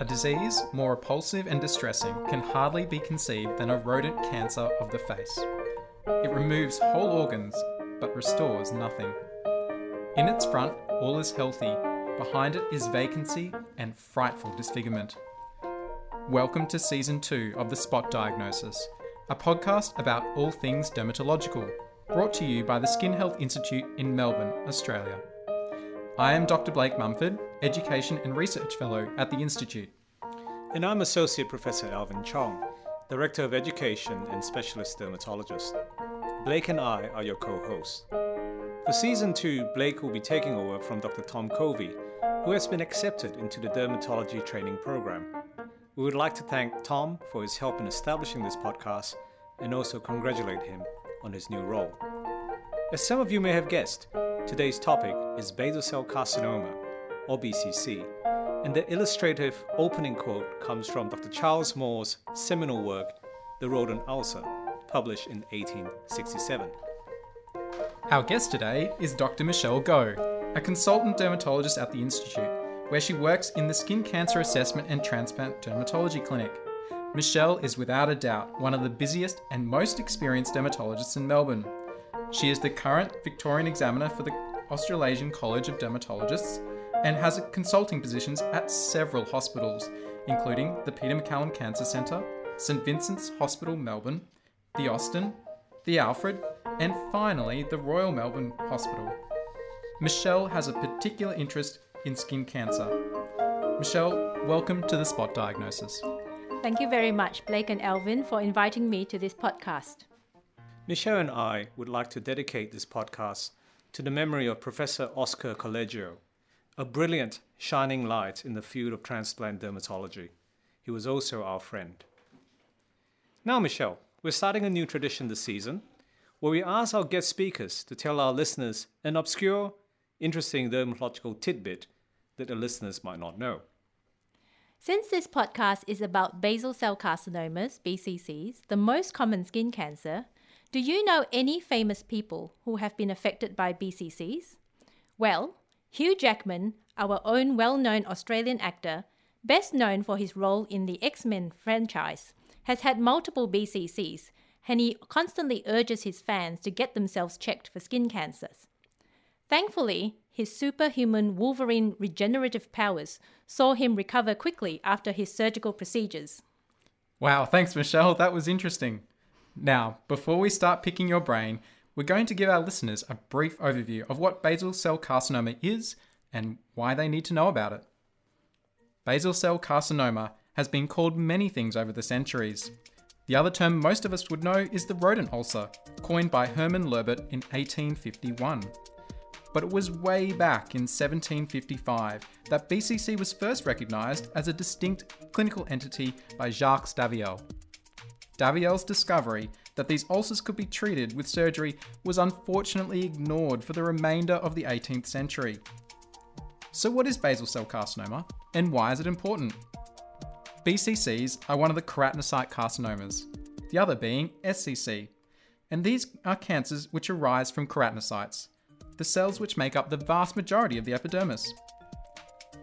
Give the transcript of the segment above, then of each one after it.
A disease more repulsive and distressing can hardly be conceived than a rodent cancer of the face. It removes whole organs but restores nothing. In its front, all is healthy. Behind it is vacancy and frightful disfigurement. Welcome to season two of The Spot Diagnosis, a podcast about all things dermatological, brought to you by the Skin Health Institute in Melbourne, Australia. I am Dr. Blake Mumford, Education and Research Fellow at the Institute. And I'm Associate Professor Alvin Chong, Director of Education and Specialist Dermatologist. Blake and I are your co hosts. For season two, Blake will be taking over from Dr. Tom Covey, who has been accepted into the dermatology training program. We would like to thank Tom for his help in establishing this podcast and also congratulate him on his new role. As some of you may have guessed, today's topic is basal cell carcinoma, or BCC, and the illustrative opening quote comes from Dr. Charles Moore's seminal work, The Rodent Ulcer, published in 1867. Our guest today is Dr. Michelle Goh, a consultant dermatologist at the Institute, where she works in the Skin Cancer Assessment and Transplant Dermatology Clinic. Michelle is without a doubt one of the busiest and most experienced dermatologists in Melbourne. She is the current Victorian examiner for the Australasian College of Dermatologists and has consulting positions at several hospitals, including the Peter MacCallum Cancer Centre, St Vincent's Hospital, Melbourne, the Austin, the Alfred, and finally the Royal Melbourne Hospital. Michelle has a particular interest in skin cancer. Michelle, welcome to the Spot Diagnosis. Thank you very much, Blake and Alvin, for inviting me to this podcast. Michelle and I would like to dedicate this podcast to the memory of Professor Oscar Colegio, a brilliant, shining light in the field of transplant dermatology. He was also our friend. Now, Michelle, we're starting a new tradition this season where we ask our guest speakers to tell our listeners an obscure, interesting dermatological tidbit that the listeners might not know. Since this podcast is about basal cell carcinomas, BCCs, the most common skin cancer, do you know any famous people who have been affected by BCCs? Well, Hugh Jackman, our own well known Australian actor, best known for his role in the X Men franchise, has had multiple BCCs, and he constantly urges his fans to get themselves checked for skin cancers. Thankfully, his superhuman Wolverine regenerative powers saw him recover quickly after his surgical procedures. Wow, thanks, Michelle. That was interesting. Now, before we start picking your brain, we're going to give our listeners a brief overview of what basal cell carcinoma is and why they need to know about it. Basal cell carcinoma has been called many things over the centuries. The other term most of us would know is the rodent ulcer, coined by Hermann Lebert in 1851. But it was way back in 1755 that BCC was first recognised as a distinct clinical entity by Jacques Daviel. Daviel's discovery that these ulcers could be treated with surgery was unfortunately ignored for the remainder of the 18th century. So, what is basal cell carcinoma and why is it important? BCCs are one of the keratinocyte carcinomas, the other being SCC, and these are cancers which arise from keratinocytes, the cells which make up the vast majority of the epidermis.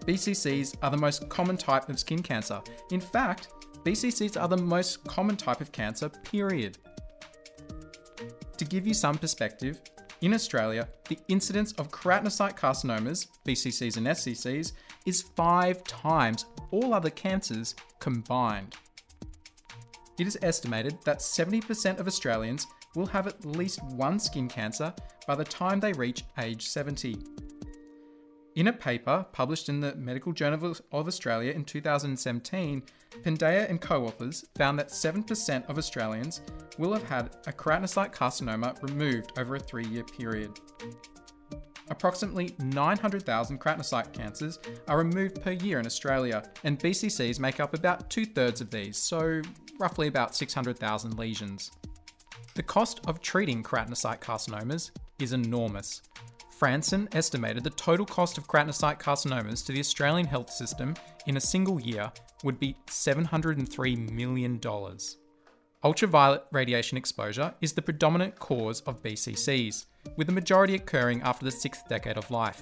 BCCs are the most common type of skin cancer. In fact, BCCs are the most common type of cancer, period. To give you some perspective, in Australia, the incidence of keratinocyte carcinomas, BCCs and SCCs, is five times all other cancers combined. It is estimated that 70% of Australians will have at least one skin cancer by the time they reach age 70. In a paper published in the Medical Journal of Australia in 2017, Pandeya and co authors found that 7% of Australians will have had a keratinocyte carcinoma removed over a three year period. Approximately 900,000 keratinocyte cancers are removed per year in Australia, and BCCs make up about two thirds of these, so roughly about 600,000 lesions. The cost of treating keratinocyte carcinomas is enormous. Fransen estimated the total cost of keratinocyte carcinomas to the Australian health system in a single year would be $703 million. Ultraviolet radiation exposure is the predominant cause of BCCs, with the majority occurring after the sixth decade of life.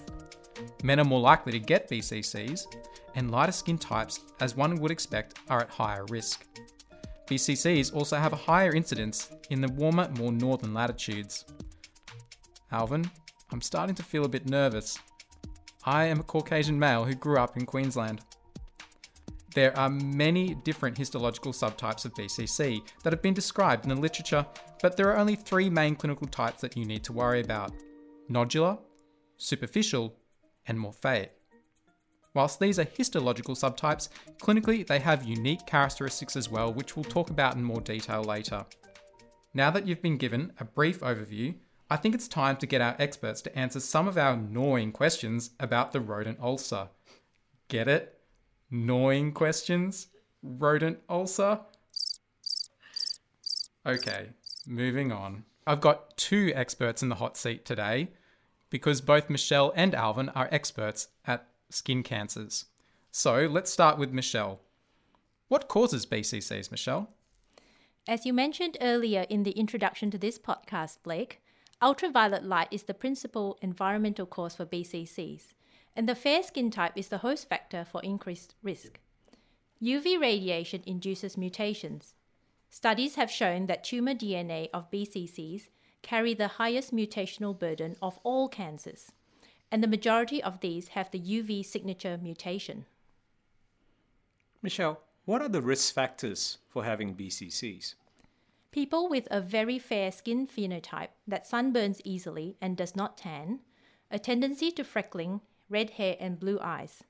Men are more likely to get BCCs, and lighter skin types, as one would expect, are at higher risk. BCCs also have a higher incidence in the warmer, more northern latitudes. Alvin, I'm starting to feel a bit nervous. I am a Caucasian male who grew up in Queensland. There are many different histological subtypes of BCC that have been described in the literature, but there are only three main clinical types that you need to worry about nodular, superficial, and morphoeic. Whilst these are histological subtypes, clinically they have unique characteristics as well, which we'll talk about in more detail later. Now that you've been given a brief overview, I think it's time to get our experts to answer some of our gnawing questions about the rodent ulcer. Get it? Gnawing questions? Rodent ulcer? Okay, moving on. I've got two experts in the hot seat today because both Michelle and Alvin are experts at skin cancers. So let's start with Michelle. What causes BCCs, Michelle? As you mentioned earlier in the introduction to this podcast, Blake, ultraviolet light is the principal environmental cause for BCCs, and the fair skin type is the host factor for increased risk. UV radiation induces mutations. Studies have shown that tumor DNA of BCCs carry the highest mutational burden of all cancers and the majority of these have the UV signature mutation. Michelle, what are the risk factors for having BCCs? People with a very fair skin phenotype that sunburns easily and does not tan, a tendency to freckling, red hair, and blue eyes.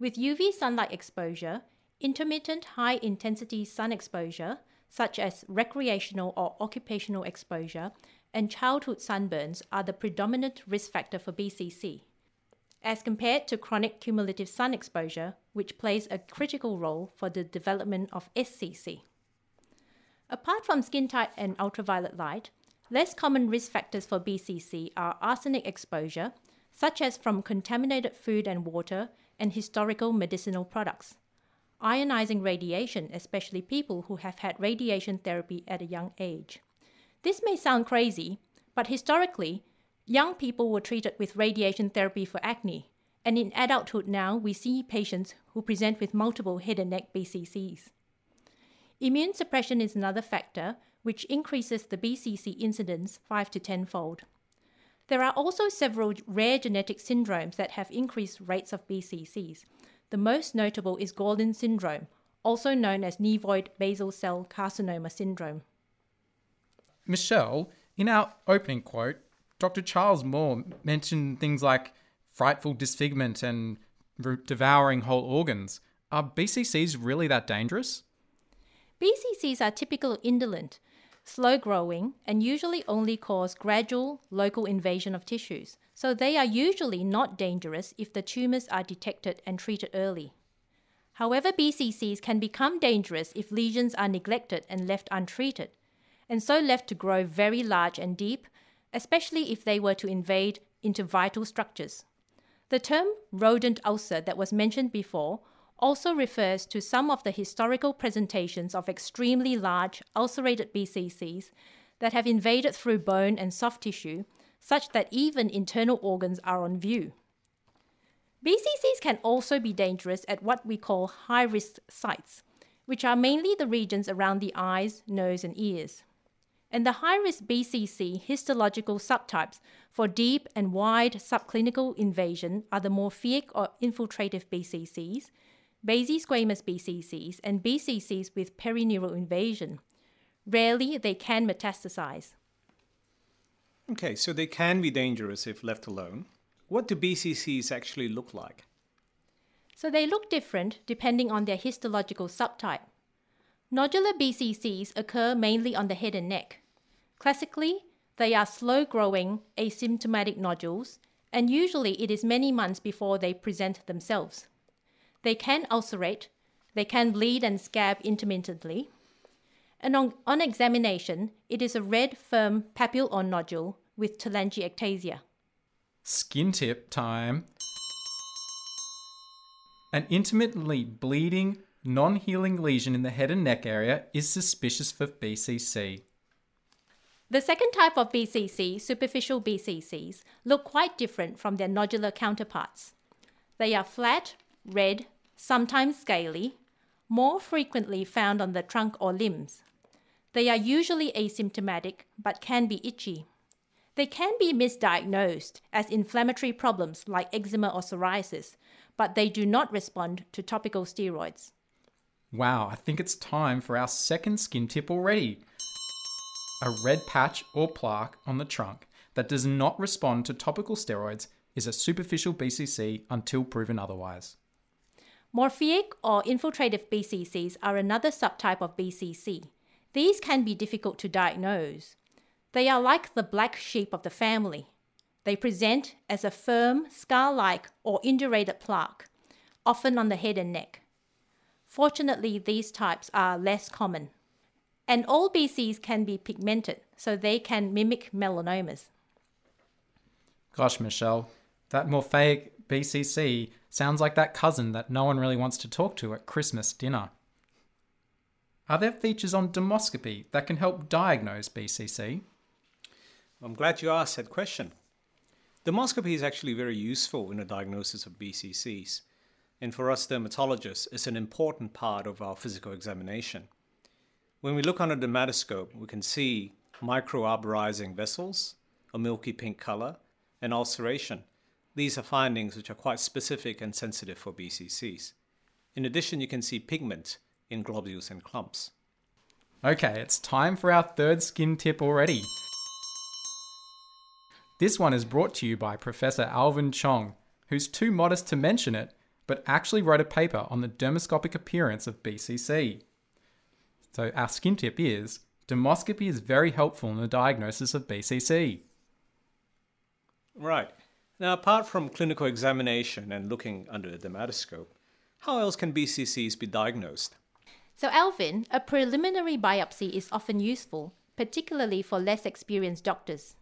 With UV sunlight exposure, intermittent high intensity sun exposure, such as recreational or occupational exposure, and childhood sunburns are the predominant risk factor for BCC, as compared to chronic cumulative sun exposure, which plays a critical role for the development of SCC. Apart from skin type and ultraviolet light, less common risk factors for BCC are arsenic exposure, such as from contaminated food and water and historical medicinal products, ionizing radiation, especially people who have had radiation therapy at a young age this may sound crazy, but historically, young people were treated with radiation therapy for acne, and in adulthood now we see patients who present with multiple head and neck BCCs. Immune suppression is another factor which increases the BCC incidence 5 to 10 fold. There are also several rare genetic syndromes that have increased rates of BCCs. The most notable is Gorlin syndrome, also known as nevoid basal cell carcinoma syndrome. Michelle, in our opening quote, Dr. Charles Moore mentioned things like frightful disfigurement and devouring whole organs. Are BCCs really that dangerous? BCCs are typical indolent, slow growing, and usually only cause gradual local invasion of tissues, so they are usually not dangerous if the tumors are detected and treated early. However, BCCs can become dangerous if lesions are neglected and left untreated, and so left to grow very large and deep, especially if they were to invade into vital structures. The term rodent ulcer that was mentioned before also refers to some of the historical presentations of extremely large ulcerated BCCs that have invaded through bone and soft tissue, such that even internal organs are on view. BCCs can also be dangerous at what we call high risk sites, which are mainly the regions around the eyes, nose, and ears and the high risk BCC histological subtypes for deep and wide subclinical invasion are the morphic or infiltrative BCCs, basosquamous BCCs, and BCCs with perineural invasion. Rarely, they can metastasize. Okay, so they can be dangerous if left alone. What do BCCs actually look like? So they look different depending on their histological subtype. Nodular BCCs occur mainly on the head and neck. Classically, they are slow growing, asymptomatic nodules, and usually it is many months before they present themselves. They can ulcerate, they can bleed and scab intermittently, and on, on examination, it is a red, firm papule or nodule with telangiectasia. Skin tip time. An intermittently bleeding, non healing lesion in the head and neck area is suspicious for BCC. The second type of BCC, superficial BCCs, look quite different from their nodular counterparts. They are flat, red, sometimes scaly, more frequently found on the trunk or limbs. They are usually asymptomatic but can be itchy. They can be misdiagnosed as inflammatory problems like eczema or psoriasis, but they do not respond to topical steroids. Wow, I think it's time for our second skin tip already. A red patch or plaque on the trunk that does not respond to topical steroids is a superficial BCC until proven otherwise. Morphic or infiltrative BCCs are another subtype of BCC. These can be difficult to diagnose. They are like the black sheep of the family. They present as a firm, scar like, or indurated plaque, often on the head and neck. Fortunately, these types are less common. And all BCs can be pigmented, so they can mimic melanomas. Gosh, Michelle, that morphoeic BCC sounds like that cousin that no one really wants to talk to at Christmas dinner. Are there features on dermoscopy that can help diagnose BCC? I'm glad you asked that question. Dermoscopy is actually very useful in the diagnosis of BCCs, and for us dermatologists, it's an important part of our physical examination. When we look under the dermatoscope, we can see microarborizing vessels, a milky pink color, and ulceration. These are findings which are quite specific and sensitive for BCCs. In addition, you can see pigment in globules and clumps. Okay, it's time for our third skin tip already. This one is brought to you by Professor Alvin Chong, who's too modest to mention it, but actually wrote a paper on the dermoscopic appearance of BCC. So our skin tip is dermoscopy is very helpful in the diagnosis of BCC. Right. Now, apart from clinical examination and looking under the dermatoscope, how else can BCCs be diagnosed? So, Alvin, a preliminary biopsy is often useful, particularly for less experienced doctors.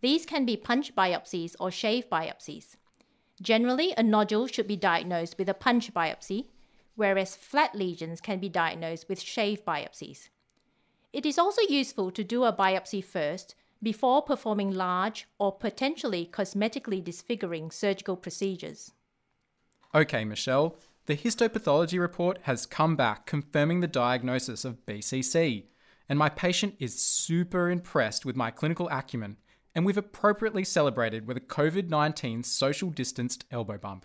These can be punch biopsies or shave biopsies. Generally, a nodule should be diagnosed with a punch biopsy, whereas flat lesions can be diagnosed with shave biopsies. It is also useful to do a biopsy first before performing large or potentially cosmetically disfiguring surgical procedures. Okay, Michelle, the histopathology report has come back confirming the diagnosis of BCC, and my patient is super impressed with my clinical acumen, and we've appropriately celebrated with a COVID 19 social distanced elbow bump.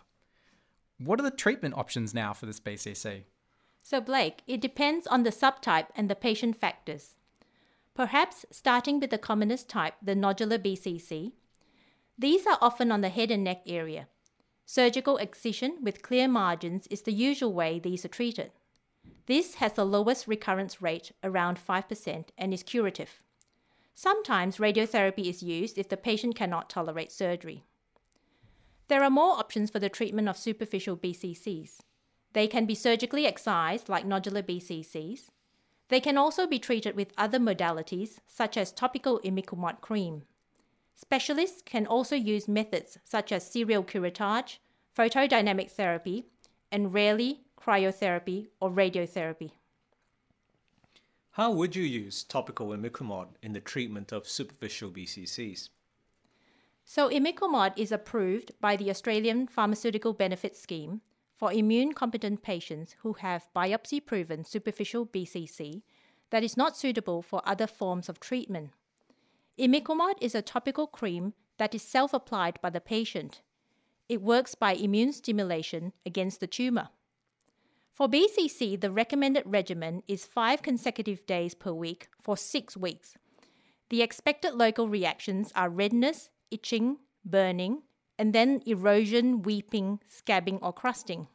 What are the treatment options now for this BCC? So, Blake, it depends on the subtype and the patient factors. Perhaps starting with the commonest type, the nodular BCC. These are often on the head and neck area. Surgical excision with clear margins is the usual way these are treated. This has the lowest recurrence rate, around 5%, and is curative. Sometimes radiotherapy is used if the patient cannot tolerate surgery. There are more options for the treatment of superficial BCCs. They can be surgically excised, like nodular BCCs. They can also be treated with other modalities, such as topical imiquimod cream. Specialists can also use methods such as serial curettage, photodynamic therapy, and rarely cryotherapy or radiotherapy. How would you use topical imiquimod in the treatment of superficial BCCs? So, imiquimod is approved by the Australian Pharmaceutical Benefits Scheme for immune competent patients who have biopsy proven superficial BCC that is not suitable for other forms of treatment. Imiquimod is a topical cream that is self applied by the patient. It works by immune stimulation against the tumor. For BCC, the recommended regimen is five consecutive days per week for six weeks. The expected local reactions are redness, itching, burning, and then erosion, weeping, scabbing, or crusting.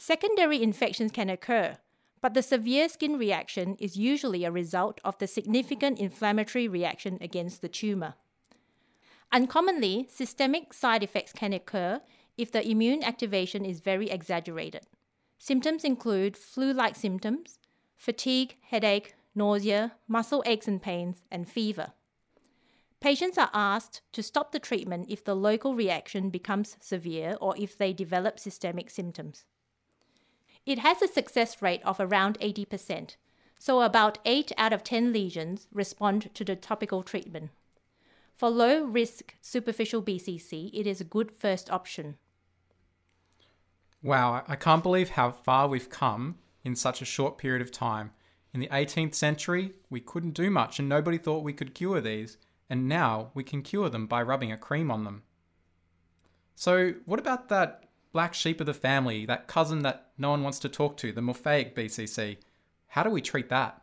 Secondary infections can occur, but the severe skin reaction is usually a result of the significant inflammatory reaction against the tumor. Uncommonly, systemic side effects can occur if the immune activation is very exaggerated. Symptoms include flu like symptoms, fatigue, headache, nausea, muscle aches and pains, and fever. Patients are asked to stop the treatment if the local reaction becomes severe or if they develop systemic symptoms. It has a success rate of around 80%, so about 8 out of 10 lesions respond to the topical treatment. For low risk superficial BCC, it is a good first option. Wow, I can't believe how far we've come in such a short period of time. In the 18th century, we couldn't do much and nobody thought we could cure these, and now we can cure them by rubbing a cream on them. So, what about that black sheep of the family, that cousin that no one wants to talk to, the morphoeic BCC? How do we treat that?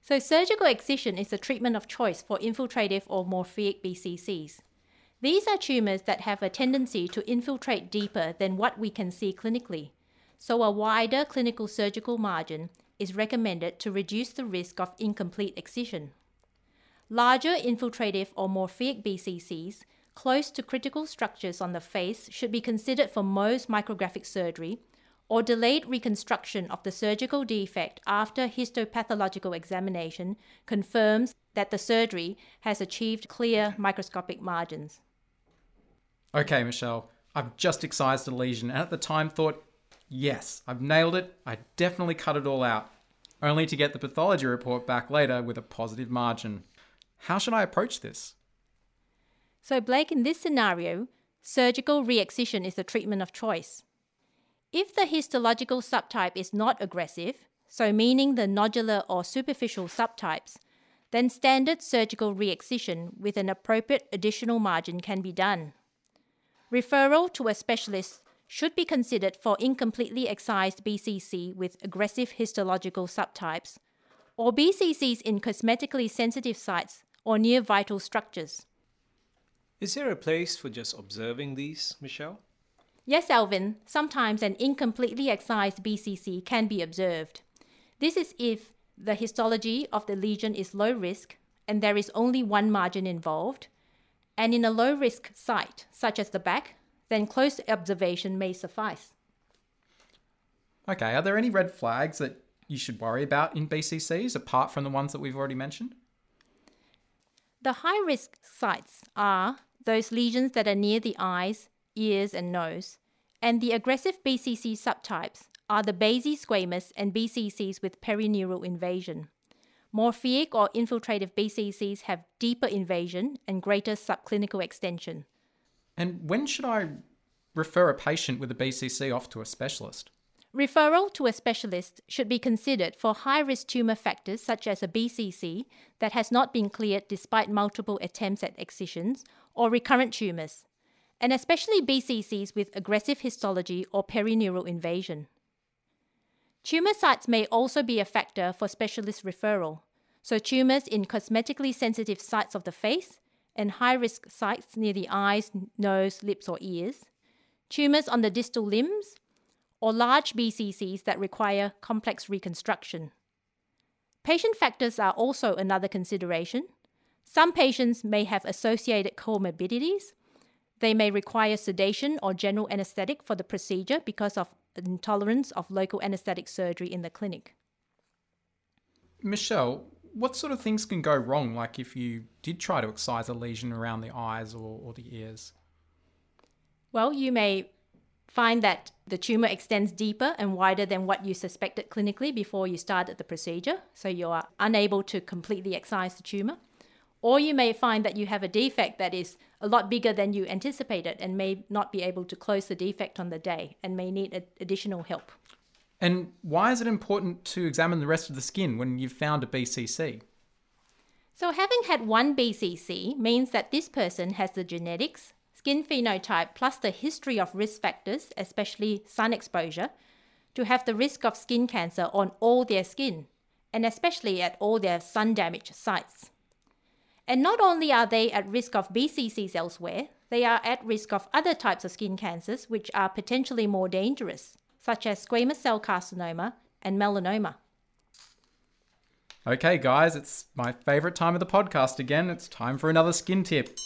So, surgical excision is the treatment of choice for infiltrative or morphoeic BCCs. These are tumours that have a tendency to infiltrate deeper than what we can see clinically, so a wider clinical surgical margin is recommended to reduce the risk of incomplete excision. Larger infiltrative or morphaic BCCs close to critical structures on the face should be considered for Mohs micrographic surgery or delayed reconstruction of the surgical defect after histopathological examination confirms that the surgery has achieved clear microscopic margins. Okay, Michelle, I've just excised a lesion and at the time thought, yes, I've nailed it. I definitely cut it all out, only to get the pathology report back later with a positive margin. How should I approach this? So, Blake, in this scenario, surgical re-excision is the treatment of choice. If the histological subtype is not aggressive, so meaning the nodular or superficial subtypes, then standard surgical re-excision with an appropriate additional margin can be done. Referral to a specialist should be considered for incompletely excised BCC with aggressive histological subtypes, or BCCs in cosmetically sensitive sites or near vital structures. Is there a place for just observing these, Michelle? Yes, Alvin, sometimes an incompletely excised BCC can be observed. This is if the histology of the lesion is low risk and there is only one margin involved, and in a low risk site, such as the back, then close observation may suffice. Okay, are there any red flags that you should worry about in BCCs apart from the ones that we've already mentioned? The high risk sites are those lesions that are near the eyes, ears, and nose, and the aggressive BCC subtypes are the basosquamous and BCCs with perineural invasion. Morphoeic or infiltrative BCCs have deeper invasion and greater subclinical extension. And when should I refer a patient with a BCC off to a specialist? Referral to a specialist should be considered for high risk tumour factors such as a BCC that has not been cleared despite multiple attempts at excisions or recurrent tumours, and especially BCCs with aggressive histology or perineural invasion. Tumour sites may also be a factor for specialist referral, so tumours in cosmetically sensitive sites of the face and high risk sites near the eyes, nose, lips, or ears, tumours on the distal limbs, or large BCCs that require complex reconstruction. Patient factors are also another consideration. Some patients may have associated comorbidities. They may require sedation or general anesthetic for the procedure because of intolerance of local anesthetic surgery in the clinic. Michelle, what sort of things can go wrong, like if you did try to excise a lesion around the eyes or, or the ears? Well, you may find that the tumor extends deeper and wider than what you suspected clinically before you started the procedure, so you are unable to completely excise the tumor. Or you may find that you have a defect that is a lot bigger than you anticipated and may not be able to close the defect on the day and may need additional help. And why is it important to examine the rest of the skin when you've found a BCC? So, having had one BCC means that this person has the genetics, skin phenotype, plus the history of risk factors, especially sun exposure, to have the risk of skin cancer on all their skin, and especially at all their sun damaged sites. And not only are they at risk of BCCs elsewhere, they are at risk of other types of skin cancers which are potentially more dangerous such as squamous cell carcinoma and melanoma. Okay, guys, it's my favorite time of the podcast again. It's time for another skin tip.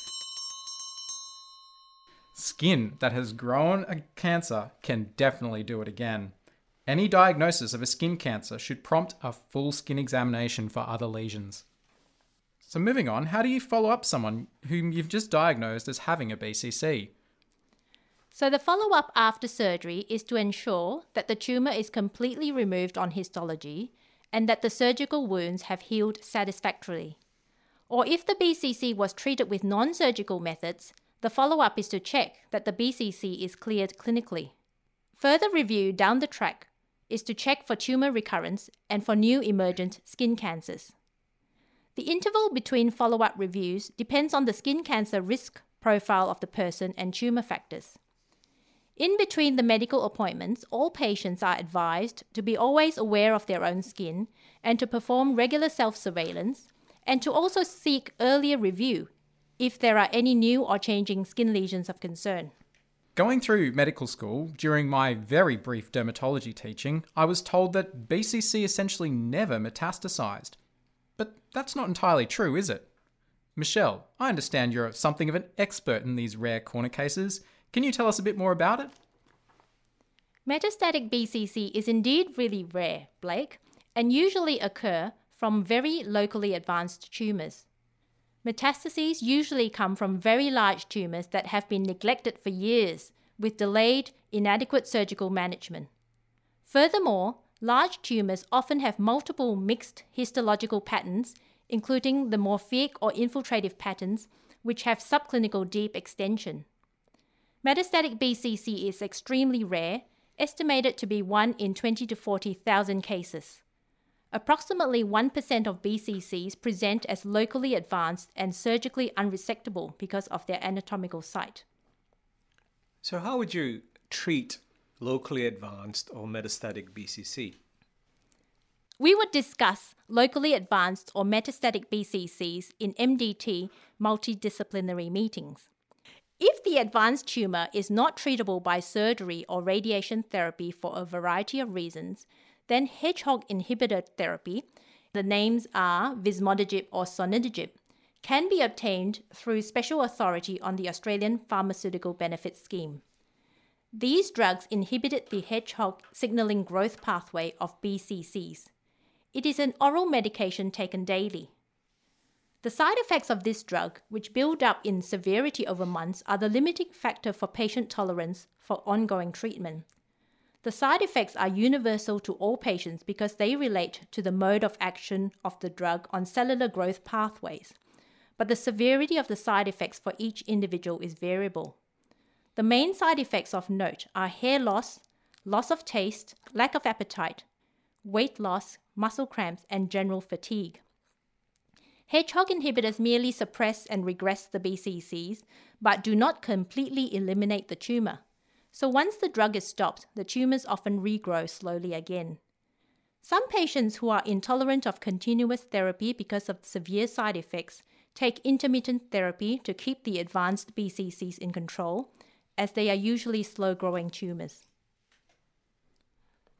Skin that has grown a cancer can definitely do it again. Any diagnosis of a skin cancer should prompt a full skin examination for other lesions. So, moving on, how do you follow up someone whom you've just diagnosed as having a BCC? So, the follow up after surgery is to ensure that the tumour is completely removed on histology and that the surgical wounds have healed satisfactorily. Or if the BCC was treated with non surgical methods, the follow up is to check that the BCC is cleared clinically. Further review down the track is to check for tumor recurrence and for new emergent skin cancers. The interval between follow up reviews depends on the skin cancer risk profile of the person and tumor factors. In between the medical appointments, all patients are advised to be always aware of their own skin and to perform regular self surveillance and to also seek earlier review if there are any new or changing skin lesions of concern. Going through medical school, during my very brief dermatology teaching, I was told that BCC essentially never metastasized. But that's not entirely true, is it? Michelle, I understand you're something of an expert in these rare corner cases. Can you tell us a bit more about it? Metastatic BCC is indeed really rare, Blake, and usually occur from very locally advanced tumours. Metastases usually come from very large tumours that have been neglected for years with delayed, inadequate surgical management. Furthermore, large tumours often have multiple mixed histological patterns, including the morphic or infiltrative patterns, which have subclinical deep extension. Metastatic BCC is extremely rare, estimated to be 1 in 20 to 40,000 cases. Approximately 1% of BCCs present as locally advanced and surgically unresectable because of their anatomical site. So, how would you treat locally advanced or metastatic BCC? We would discuss locally advanced or metastatic BCCs in MDT multidisciplinary meetings. If the advanced tumor is not treatable by surgery or radiation therapy for a variety of reasons, then hedgehog inhibitor therapy, the names are vismodegib or sonidegib, can be obtained through special authority on the Australian Pharmaceutical Benefits Scheme. These drugs inhibited the hedgehog signaling growth pathway of BCCs. It is an oral medication taken daily. The side effects of this drug, which build up in severity over months, are the limiting factor for patient tolerance for ongoing treatment. The side effects are universal to all patients because they relate to the mode of action of the drug on cellular growth pathways. But the severity of the side effects for each individual is variable. The main side effects of note are hair loss, loss of taste, lack of appetite, weight loss, muscle cramps, and general fatigue. Hedgehog inhibitors merely suppress and regress the BCCs, but do not completely eliminate the tumor. So once the drug is stopped, the tumors often regrow slowly again. Some patients who are intolerant of continuous therapy because of severe side effects take intermittent therapy to keep the advanced BCCs in control, as they are usually slow growing tumors.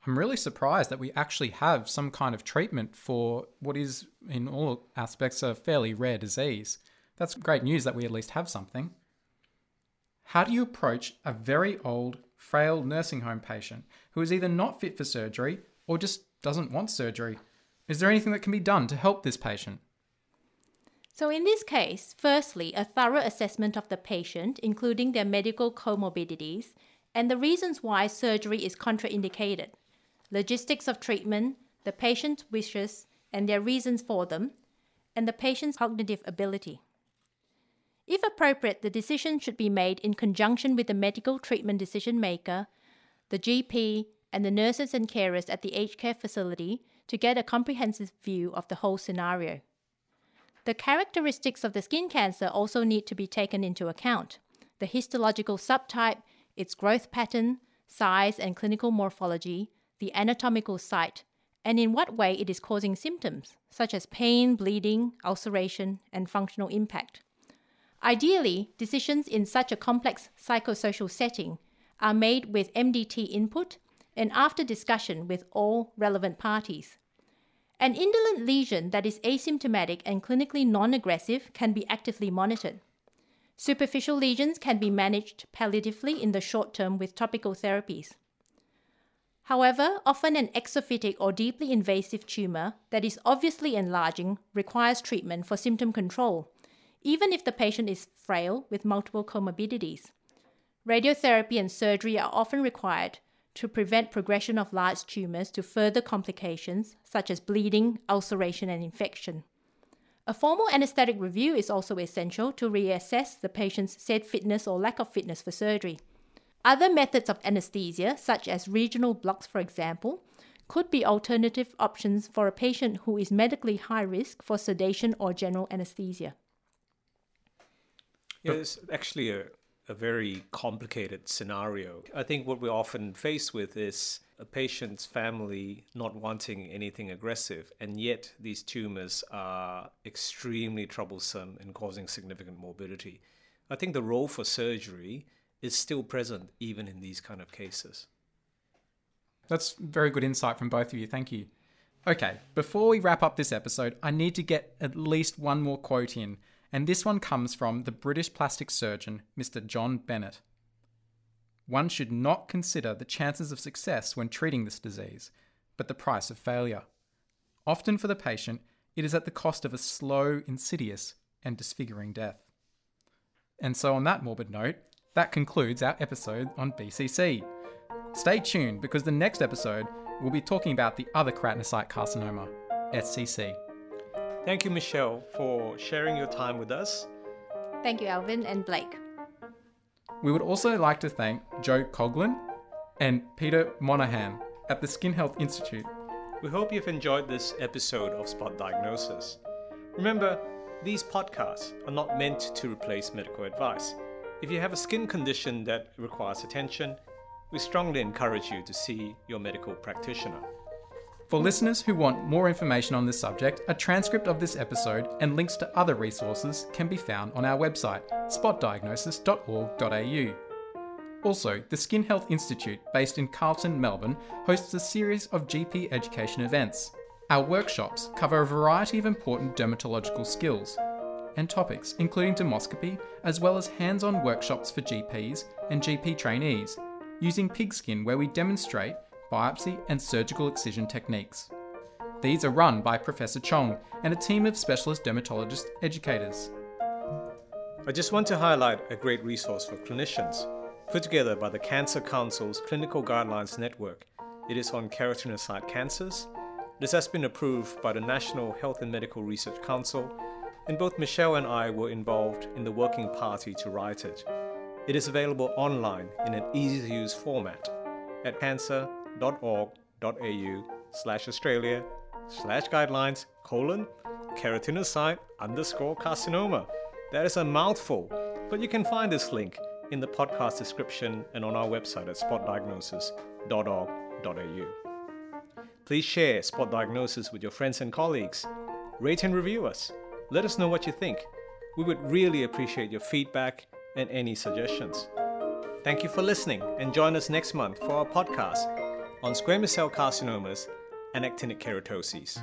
I'm really surprised that we actually have some kind of treatment for what is, in all aspects, a fairly rare disease. That's great news that we at least have something. How do you approach a very old, frail nursing home patient who is either not fit for surgery or just doesn't want surgery? Is there anything that can be done to help this patient? So, in this case, firstly, a thorough assessment of the patient, including their medical comorbidities and the reasons why surgery is contraindicated, logistics of treatment, the patient's wishes and their reasons for them, and the patient's cognitive ability. If appropriate, the decision should be made in conjunction with the medical treatment decision maker, the GP, and the nurses and carers at the aged care facility to get a comprehensive view of the whole scenario. The characteristics of the skin cancer also need to be taken into account the histological subtype, its growth pattern, size and clinical morphology, the anatomical site, and in what way it is causing symptoms, such as pain, bleeding, ulceration, and functional impact. Ideally, decisions in such a complex psychosocial setting are made with MDT input and after discussion with all relevant parties. An indolent lesion that is asymptomatic and clinically non aggressive can be actively monitored. Superficial lesions can be managed palliatively in the short term with topical therapies. However, often an exophytic or deeply invasive tumor that is obviously enlarging requires treatment for symptom control even if the patient is frail with multiple comorbidities. Radiotherapy and surgery are often required to prevent progression of large tumors to further complications such as bleeding, ulceration, and infection. A formal anesthetic review is also essential to reassess the patient's said fitness or lack of fitness for surgery. Other methods of anesthesia, such as regional blocks, for example, could be alternative options for a patient who is medically high risk for sedation or general anesthesia. Yeah, it's actually a, a very complicated scenario. I think what we're often faced with is a patient's family not wanting anything aggressive, and yet these tumors are extremely troublesome and causing significant morbidity. I think the role for surgery is still present even in these kind of cases. That's very good insight from both of you. Thank you. Okay, before we wrap up this episode, I need to get at least one more quote in, and this one comes from the British plastic surgeon, Mr. John Bennett. One should not consider the chances of success when treating this disease, but the price of failure. Often for the patient, it is at the cost of a slow, insidious, and disfiguring death. And so, on that morbid note, that concludes our episode on BCC. Stay tuned because the next episode we'll be talking about the other keratinocyte carcinoma, SCC. Thank you, Michelle, for sharing your time with us. Thank you, Alvin and Blake. We would also like to thank Joe Coughlin and Peter Monahan at the Skin Health Institute. We hope you've enjoyed this episode of Spot Diagnosis. Remember, these podcasts are not meant to replace medical advice. If you have a skin condition that requires attention, we strongly encourage you to see your medical practitioner. For listeners who want more information on this subject, a transcript of this episode and links to other resources can be found on our website, spotdiagnosis.org.au. Also, the Skin Health Institute, based in Carlton, Melbourne, hosts a series of GP education events. Our workshops cover a variety of important dermatological skills and topics, including dermoscopy, as well as hands on workshops for GPs and GP trainees, using pigskin where we demonstrate biopsy, and surgical excision techniques. These are run by Professor Chong and a team of specialist dermatologist educators. I just want to highlight a great resource for clinicians, put together by the Cancer Council's Clinical Guidelines Network. It is on keratinocyte cancers. This has been approved by the National Health and Medical Research Council, and both Michelle and I were involved in the working party to write it. It is available online in an easy to use format at cancer keratinocyte.org.au slash Australia slash guidelines colon keratinocyte underscore carcinoma. That is a mouthful, but you can find this link in the podcast description and on our website at spotdiagnosis.org.au. Please share Spot Diagnosis with your friends and colleagues. Rate and review us. Let us know what you think. We would really appreciate your feedback and any suggestions. Thank you for listening and join us next month for our podcast on squamous cell carcinomas and actinic keratoses.